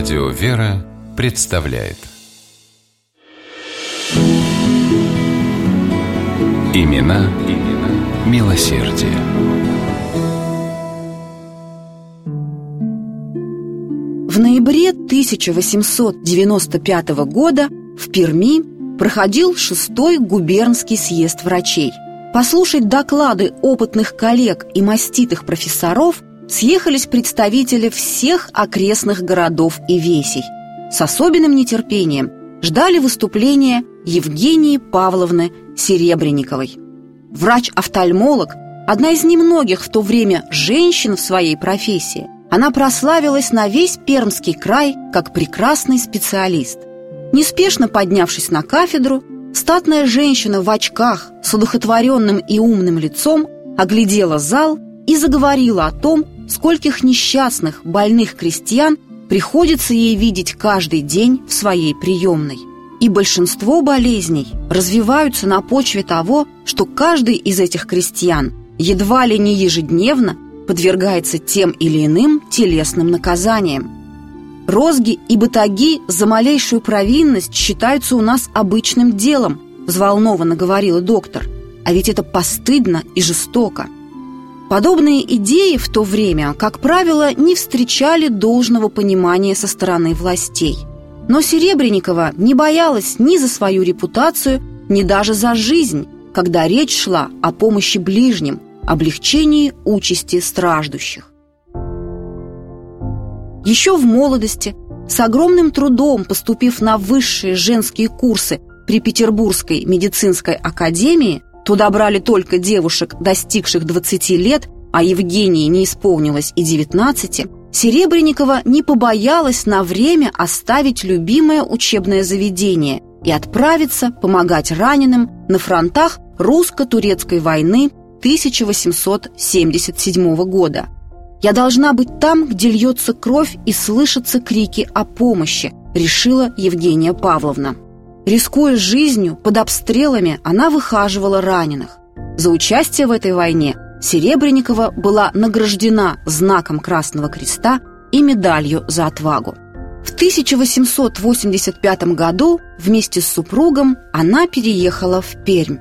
Радио «Вера» представляет Имена, имена милосердие. В ноябре 1895 года в Перми проходил шестой губернский съезд врачей. Послушать доклады опытных коллег и маститых профессоров съехались представители всех окрестных городов и весей. С особенным нетерпением ждали выступления Евгении Павловны Серебренниковой. Врач-офтальмолог, одна из немногих в то время женщин в своей профессии, она прославилась на весь Пермский край как прекрасный специалист. Неспешно поднявшись на кафедру, статная женщина в очках с удохотворенным и умным лицом оглядела зал и заговорила о том, скольких несчастных, больных крестьян приходится ей видеть каждый день в своей приемной. И большинство болезней развиваются на почве того, что каждый из этих крестьян едва ли не ежедневно подвергается тем или иным телесным наказаниям. Розги и батаги за малейшую провинность считаются у нас обычным делом, взволнованно говорила доктор. А ведь это постыдно и жестоко. Подобные идеи в то время, как правило, не встречали должного понимания со стороны властей. Но Серебренникова не боялась ни за свою репутацию, ни даже за жизнь, когда речь шла о помощи ближним, облегчении участи страждущих. Еще в молодости, с огромным трудом поступив на высшие женские курсы при Петербургской медицинской академии, туда брали только девушек, достигших 20 лет, а Евгении не исполнилось и 19, Серебренникова не побоялась на время оставить любимое учебное заведение и отправиться помогать раненым на фронтах русско-турецкой войны 1877 года – я должна быть там, где льется кровь и слышатся крики о помощи, решила Евгения Павловна. Рискуя жизнью, под обстрелами она выхаживала раненых. За участие в этой войне Серебренникова была награждена знаком Красного Креста и медалью за отвагу. В 1885 году вместе с супругом она переехала в Пермь.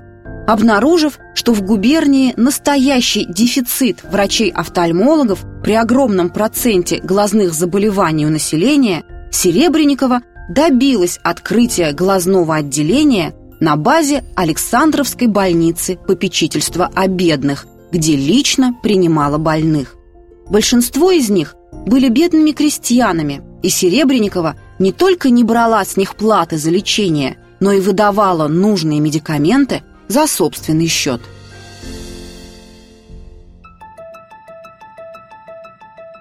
Обнаружив, что в губернии настоящий дефицит врачей-офтальмологов при огромном проценте глазных заболеваний у населения, Серебренникова добилась открытия глазного отделения на базе Александровской больницы попечительства о бедных, где лично принимала больных. Большинство из них были бедными крестьянами, и Серебренникова не только не брала с них платы за лечение, но и выдавала нужные медикаменты за собственный счет.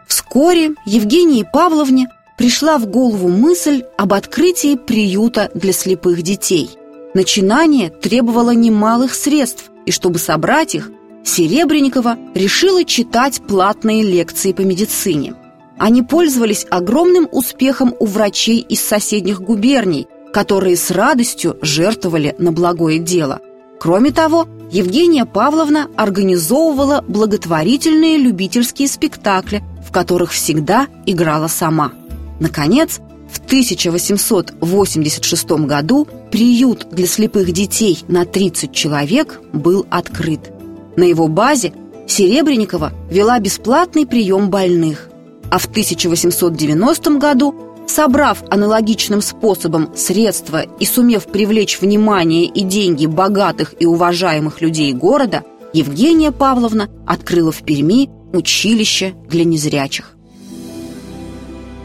Вскоре Евгении Павловне пришла в голову мысль об открытии приюта для слепых детей. Начинание требовало немалых средств, и чтобы собрать их, Серебренникова решила читать платные лекции по медицине. Они пользовались огромным успехом у врачей из соседних губерний, которые с радостью жертвовали на благое дело. Кроме того, Евгения Павловна организовывала благотворительные любительские спектакли, в которых всегда играла сама. Наконец, в 1886 году приют для слепых детей на 30 человек был открыт. На его базе Серебренникова вела бесплатный прием больных, а в 1890 году Собрав аналогичным способом средства и сумев привлечь внимание и деньги богатых и уважаемых людей города, Евгения Павловна открыла в Перми училище для незрячих.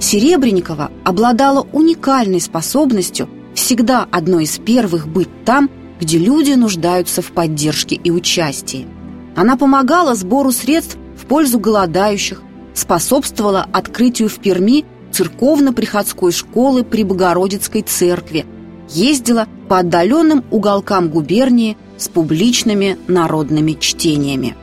Серебренникова обладала уникальной способностью всегда одной из первых быть там, где люди нуждаются в поддержке и участии. Она помогала сбору средств в пользу голодающих, способствовала открытию в Перми церковно-приходской школы при Богородицкой церкви, ездила по отдаленным уголкам губернии с публичными народными чтениями.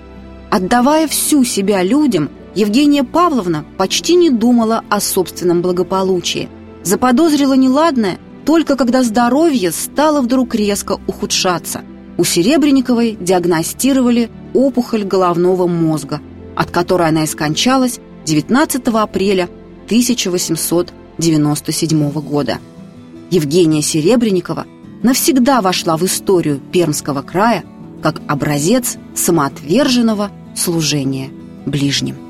Отдавая всю себя людям, Евгения Павловна почти не думала о собственном благополучии. Заподозрила неладное только когда здоровье стало вдруг резко ухудшаться. У Серебренниковой диагностировали опухоль головного мозга, от которой она и скончалась 19 апреля 1889 1997 года. Евгения Серебренникова навсегда вошла в историю Пермского края как образец самоотверженного служения ближним.